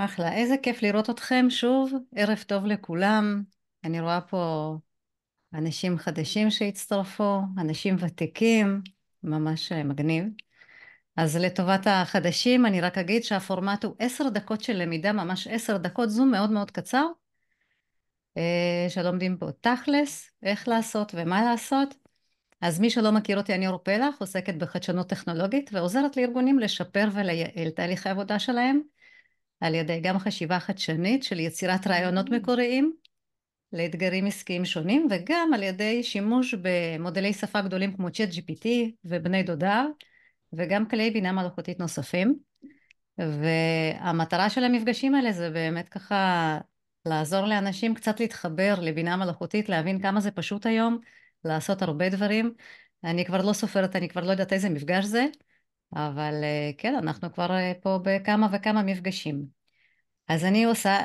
אחלה, איזה כיף לראות אתכם שוב, ערב טוב לכולם. אני רואה פה אנשים חדשים שהצטרפו, אנשים ותיקים, ממש מגניב. אז לטובת החדשים אני רק אגיד שהפורמט הוא עשר דקות של למידה, ממש עשר דקות, זום מאוד מאוד קצר, אה, שלומדים פה תכלס, איך לעשות ומה לעשות. אז מי שלא מכיר אותי, אני אור פלח, עוסקת בחדשנות טכנולוגית ועוזרת לארגונים לשפר ולייעל תהליכי עבודה שלהם. על ידי גם חשיבה חדשנית של יצירת רעיונות מקוריים לאתגרים עסקיים שונים וגם על ידי שימוש במודלי שפה גדולים כמו צ'אט GPT ובני דודיו וגם כלי בינה מלאכותית נוספים. והמטרה של המפגשים האלה זה באמת ככה לעזור לאנשים קצת להתחבר לבינה מלאכותית להבין כמה זה פשוט היום לעשות הרבה דברים. אני כבר לא סופרת אני כבר לא יודעת איזה מפגש זה אבל אה, כן, אנחנו כבר אה, פה בכמה וכמה מפגשים. אז אני עושה,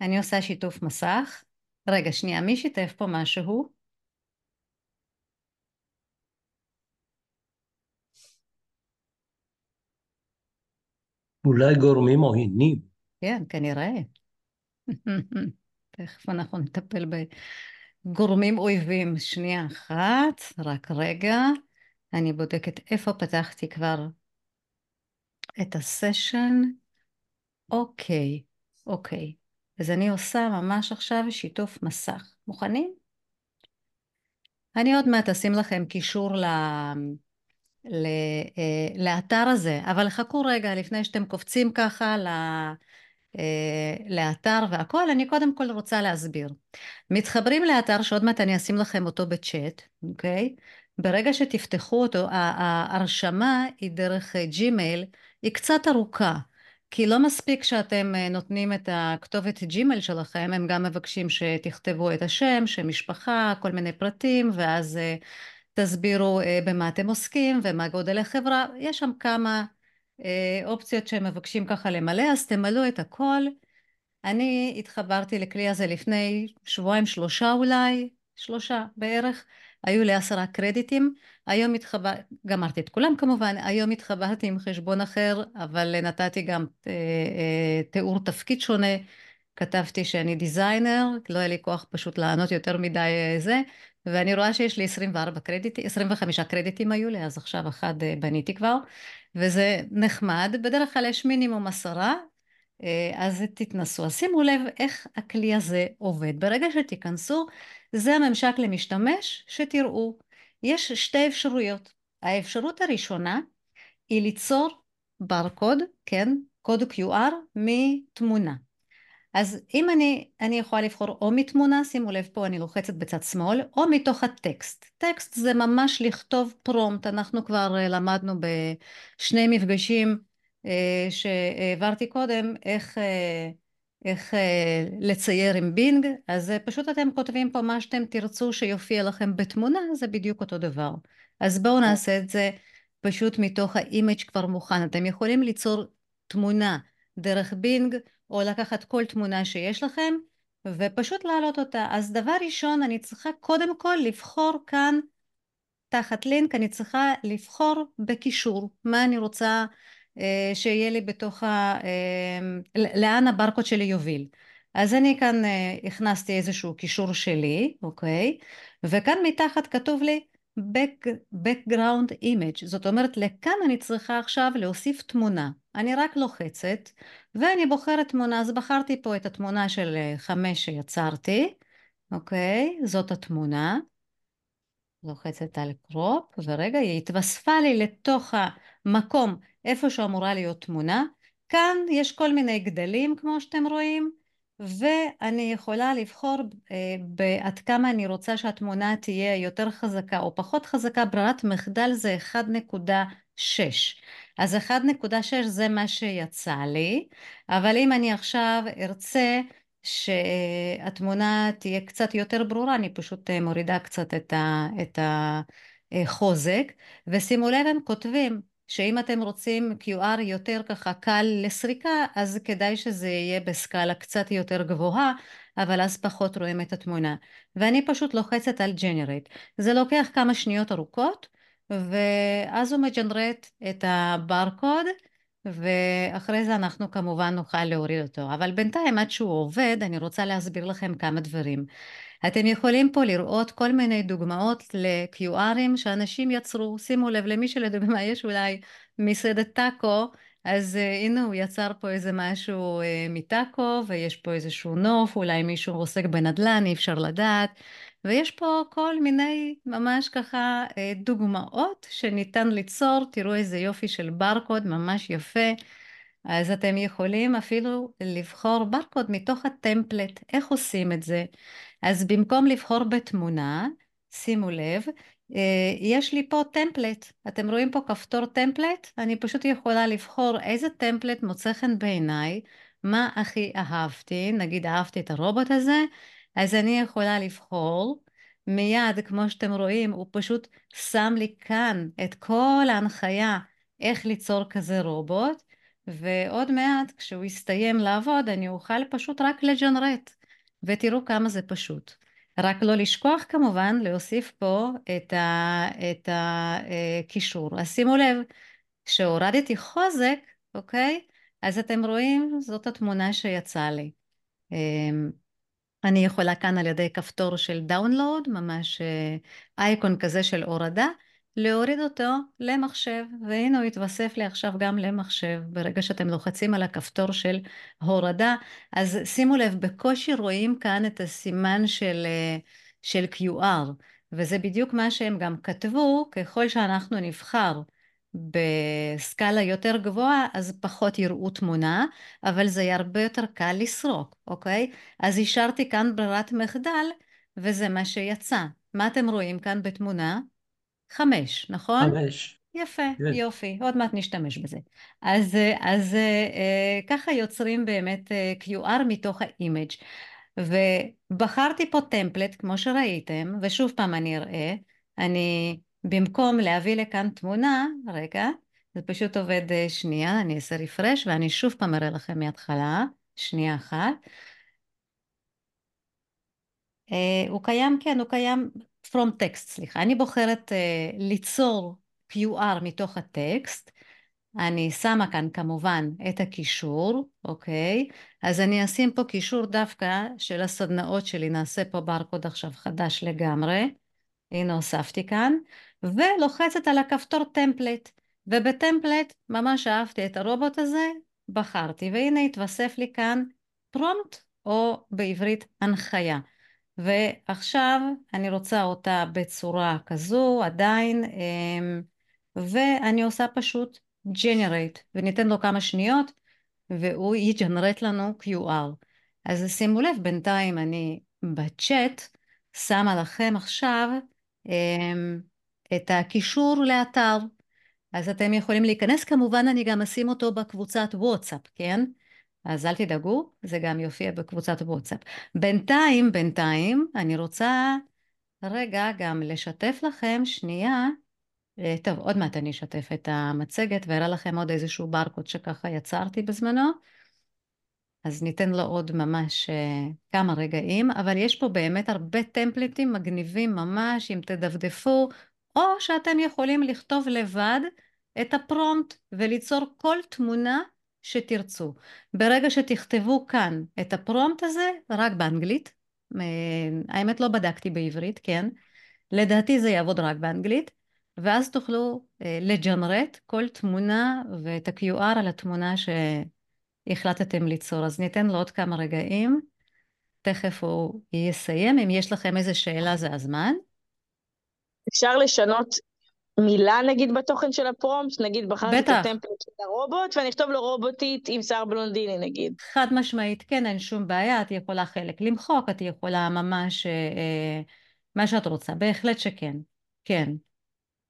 אני עושה שיתוף מסך. רגע, שנייה, מי שיתף פה משהו? אולי גורמים עוינים. כן, כנראה. תכף אנחנו נטפל בגורמים אויבים. שנייה אחת, רק רגע. אני בודקת איפה פתחתי כבר את הסשן. אוקיי, אוקיי. אז אני עושה ממש עכשיו שיתוף מסך. מוכנים? אני עוד מעט אשים לכם קישור ל... ל... אה, לאתר הזה, אבל חכו רגע לפני שאתם קופצים ככה ל... אה, לאתר והכל, אני קודם כל רוצה להסביר. מתחברים לאתר שעוד מעט אני אשים לכם אותו בצ'אט, אוקיי? ברגע שתפתחו אותו, ההרשמה היא דרך ג'ימייל, היא קצת ארוכה, כי לא מספיק שאתם אה, נותנים את הכתובת ג'ימייל שלכם, הם גם מבקשים שתכתבו את השם, שם משפחה, כל מיני פרטים, ואז אה, תסבירו אה, במה אתם עוסקים ומה גודל החברה, יש שם כמה אופציות שהם מבקשים ככה למלא, אז תמלאו את הכל. אני התחברתי לכלי הזה לפני שבועיים שלושה אולי, שלושה בערך, היו לי עשרה קרדיטים, היום התחבר... גמרתי את כולם כמובן, היום התחברתי עם חשבון אחר, אבל נתתי גם אה, אה, תיאור תפקיד שונה, כתבתי שאני דיזיינר, לא היה לי כוח פשוט לענות יותר מדי אה, זה, ואני רואה שיש לי 24 קרדיטים, 25 קרדיטים היו לי, אז עכשיו אחד בניתי כבר, וזה נחמד, בדרך כלל יש מינימום עשרה, אז תתנסו. אז שימו לב איך הכלי הזה עובד. ברגע שתיכנסו, זה הממשק למשתמש שתראו. יש שתי אפשרויות. האפשרות הראשונה היא ליצור ברקוד, כן, קוד QR מתמונה. אז אם אני, אני יכולה לבחור או מתמונה, שימו לב פה אני לוחצת בצד שמאל, או מתוך הטקסט. טקסט זה ממש לכתוב פרומט, אנחנו כבר אה, למדנו בשני מפגשים אה, שהעברתי קודם, איך אה, איך אה, לצייר עם בינג, אז אה, פשוט אתם כותבים פה מה שאתם תרצו שיופיע לכם בתמונה, זה בדיוק אותו דבר. אז בואו נעשה את זה פשוט מתוך ה image כבר מוכן. אתם יכולים ליצור תמונה דרך בינג, או לקחת כל תמונה שיש לכם, ופשוט להעלות אותה. אז דבר ראשון, אני צריכה קודם כל לבחור כאן, תחת לינק, אני צריכה לבחור בקישור, מה אני רוצה שיהיה לי בתוך ה... אה, לאן הברקוד שלי יוביל. אז אני כאן אה, הכנסתי איזשהו קישור שלי, אוקיי? וכאן מתחת כתוב לי back, background image, זאת אומרת לכאן אני צריכה עכשיו להוסיף תמונה. אני רק לוחצת ואני בוחרת תמונה, אז בחרתי פה את התמונה של חמש שיצרתי, אוקיי? זאת התמונה. לוחצת על קרופ, ורגע, היא התווספה לי לתוך המקום איפה שאמורה להיות תמונה. כאן יש כל מיני גדלים כמו שאתם רואים, ואני יכולה לבחור אה, בעד כמה אני רוצה שהתמונה תהיה יותר חזקה או פחות חזקה, ברירת מחדל זה 1.6. אז 1.6 זה מה שיצא לי, אבל אם אני עכשיו ארצה שהתמונה תהיה קצת יותר ברורה, אני פשוט אה, מורידה קצת את החוזק, ושימו לב הם כותבים שאם אתם רוצים QR יותר ככה קל לסריקה, אז כדאי שזה יהיה בסקאלה קצת יותר גבוהה, אבל אז פחות רואים את התמונה. ואני פשוט לוחצת על Generate. זה לוקח כמה שניות ארוכות, ואז הוא מג'נרט את הברקוד, ואחרי זה אנחנו כמובן נוכל להוריד אותו. אבל בינתיים עד שהוא עובד, אני רוצה להסביר לכם כמה דברים. אתם יכולים פה לראות כל מיני דוגמאות ל-QRים שאנשים יצרו. שימו לב, למי שלדוגמה יש אולי מסעדת טאקו, אז uh, הנה הוא יצר פה איזה משהו uh, מטאקו, ויש פה איזשהו נוף, אולי מישהו עוסק בנדל"ן, אי אפשר לדעת. ויש פה כל מיני ממש ככה uh, דוגמאות שניתן ליצור, תראו איזה יופי של ברקוד, ממש יפה. אז אתם יכולים אפילו לבחור ברקוד מתוך הטמפלט. איך עושים את זה? אז במקום לבחור בתמונה, שימו לב, אה, יש לי פה טמפלט. אתם רואים פה כפתור טמפלט? אני פשוט יכולה לבחור איזה טמפלט מוצא חן בעיניי, מה הכי אהבתי, נגיד אהבתי את הרובוט הזה, אז אני יכולה לבחור. מיד, כמו שאתם רואים, הוא פשוט שם לי כאן את כל ההנחיה איך ליצור כזה רובוט, ועוד מעט, כשהוא יסתיים לעבוד, אני אוכל פשוט רק לג'נרט. ותראו כמה זה פשוט. רק לא לשכוח כמובן להוסיף פה את הקישור. אז שימו לב, כשהורדתי חוזק, אוקיי? אז אתם רואים, זאת התמונה שיצאה לי. אמ, אני יכולה כאן על ידי כפתור של דאונלוד, ממש אייקון כזה של הורדה, להוריד אותו למחשב, והנה הוא התווסף לי עכשיו גם למחשב. ברגע שאתם לוחצים על הכפתור של הורדה, אז שימו לב, בקושי רואים כאן את הסימן של, אה, של QR, וזה בדיוק מה שהם גם כתבו, ככל שאנחנו נבחר בסקאלה יותר גבוהה, אז פחות יראו תמונה, אבל זה יהיה הרבה יותר קל לסרוק, אוקיי? אז השארתי כאן ברירת מחדל, וזה מה שיצא. מה אתם רואים כאן בתמונה? חמש, נכון? חמש. יפה, כן. יופי, עוד מעט נשתמש בזה. אז, אז אה, ככה יוצרים באמת אה, QR מתוך ה image ובחרתי פה template כמו שראיתם, ושוב פעם אני אראה, אני במקום להביא לכאן תמונה, רגע, זה פשוט עובד אה, שנייה, אני אעשה רפרש ואני שוב פעם אראה לכם מההתחלה, שנייה אחת. הוא קיים, כן, הוא קיים from text, סליחה. אני בוחרת uh, ליצור QR מתוך הטקסט. אני שמה כאן כמובן את הקישור, אוקיי? אז אני אשים פה קישור דווקא של הסדנאות שלי, נעשה פה ברקוד עכשיו חדש לגמרי. הנה הוספתי כאן, ולוחצת על הכפתור טמפלט. ובטמפלט ממש אהבתי את הרובוט הזה, בחרתי, והנה התווסף לי כאן פרומפט, או בעברית הנחיה. ועכשיו אני רוצה אותה בצורה כזו עדיין, אמ, ואני עושה פשוט generate, וניתן לו כמה שניות, והוא יג'נרט לנו QR. אז שימו לב, בינתיים אני בצ'אט שמה לכם עכשיו אמ, את הקישור לאתר. אז אתם יכולים להיכנס, כמובן אני גם אשים אותו בקבוצת וואטסאפ, כן? אז אל תדאגו, זה גם יופיע בקבוצת וואטסאפ. בינתיים, בינתיים, אני רוצה רגע גם לשתף לכם שנייה, אה, טוב, עוד מעט אני אשתף את המצגת ואראה לכם עוד איזשהו ברקוד שככה יצרתי בזמנו. אז ניתן לו עוד ממש אה, כמה רגעים, אבל יש פה באמת הרבה טמפליטים מגניבים ממש, אם תדפדפו, או שאתם יכולים לכתוב לבד את הפרומפט וליצור כל תמונה שתרצו. ברגע שתכתבו כאן את הפרומפט הזה, רק באנגלית, אה, האמת לא בדקתי בעברית, כן? לדעתי זה יעבוד רק באנגלית, ואז תוכלו אה, לג'נרט כל תמונה ואת ה-QR על התמונה שהחלטתם ליצור. אז ניתן לו עוד כמה רגעים, תכף הוא יסיים. אם יש לכם איזה שאלה זה הזמן. אפשר לשנות מילה נגיד בתוכן של הפרומפט, נגיד בחרתי את הטמפלט של הרובוט ואני אכתוב לו רובוטית עם שיער בלונדיני נגיד. חד משמעית, כן, אין שום בעיה, את יכולה חלק למחוק, את יכולה ממש אה, אה, מה שאת רוצה, בהחלט שכן, כן.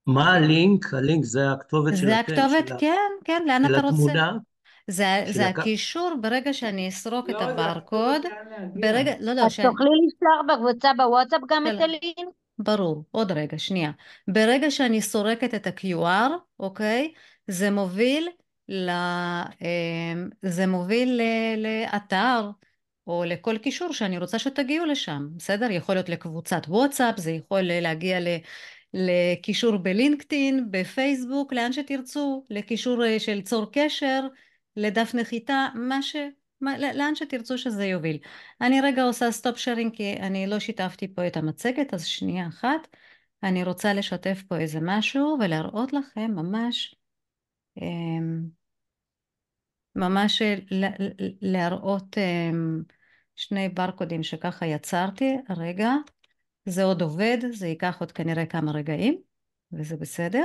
מה הלינק? הלינק זה הכתובת של זה הכתובת, של כן, כן, לאן אתה רוצה? לתמונה? זה, זה הק... הקישור, ברגע שאני אסרוק לא, את הברקוד, ברגע, לא, לא, אז ש... תוכלי לשלוח בקבוצה בוואטסאפ גם את הלינק? ברור, עוד רגע, שנייה. ברגע שאני סורקת את ה-QR, אוקיי? זה מוביל, ל... אמ, זה מוביל ל... לאתר או לכל קישור שאני רוצה שתגיעו לשם, בסדר? יכול להיות לקבוצת וואטסאפ, זה יכול להגיע לקישור בלינקדאין, בפייסבוק, לאן שתרצו, לקישור אה, של צור קשר, לדף נחיתה, מה ש... לאן שתרצו שזה יוביל. אני רגע עושה stop sharing כי אני לא שיתפתי פה את המצגת, אז שנייה אחת. אני רוצה לשתף פה איזה משהו ולהראות לכם ממש, אמ, ממש להראות אמ, שני ברקודים שככה יצרתי. רגע. זה עוד עובד, זה ייקח עוד כנראה כמה רגעים, וזה בסדר.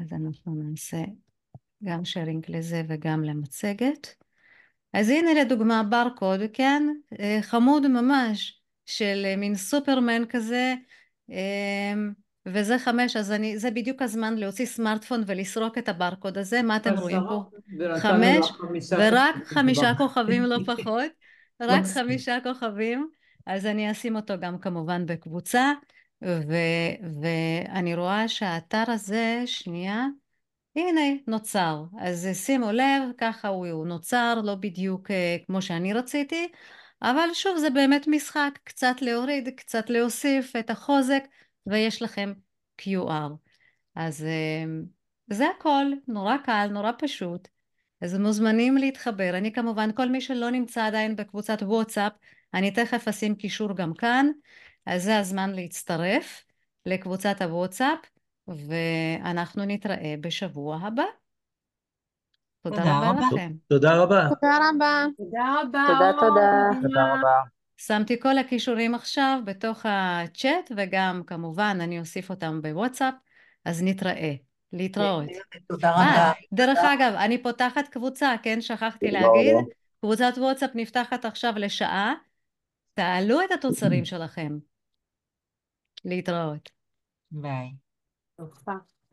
אז אנחנו נעשה גם שרינג לזה וגם למצגת. אז הנה לדוגמה ברקוד, כן? אה, חמוד ממש, של אה, מין סופרמן כזה, אמ, וזה חמש, אז אני, זה בדיוק הזמן להוציא סמארטפון ולסרוק את הברקוד הזה, מה אתם רואים פה? חמש, ורק חמישה כוכבים לא פחות, רק חמישה כוכבים. אז אני אשים אותו גם כמובן בקבוצה, ו- ואני רואה שהאתר הזה, שנייה, הנה נוצר. אז שימו לב, ככה הוא נוצר, לא בדיוק uh, כמו שאני רציתי, אבל שוב זה באמת משחק, קצת להוריד, קצת להוסיף את החוזק, ויש לכם QR. אז uh, זה הכל, נורא קל, נורא פשוט. אז מוזמנים להתחבר. אני כמובן, כל מי שלא נמצא עדיין בקבוצת וואטסאפ, אני תכף אשים קישור גם כאן, אז זה הזמן להצטרף לקבוצת הוואטסאפ, ואנחנו נתראה בשבוע הבא. תודה, תודה רבה, רבה לכם. תודה רבה. תודה רבה. תודה רבה. תודה, תודה. תודה רבה. שמתי כל הכישורים עכשיו בתוך הצ'אט, וגם כמובן אני אוסיף אותם בוואטסאפ, אז נתראה. להתראות. תודה רבה. דרך אגב, אני פותחת קבוצה, כן? שכחתי להגיד. קבוצת וואטסאפ נפתחת עכשיו לשעה. תעלו את התוצרים שלכם. להתראות. ביי. 有发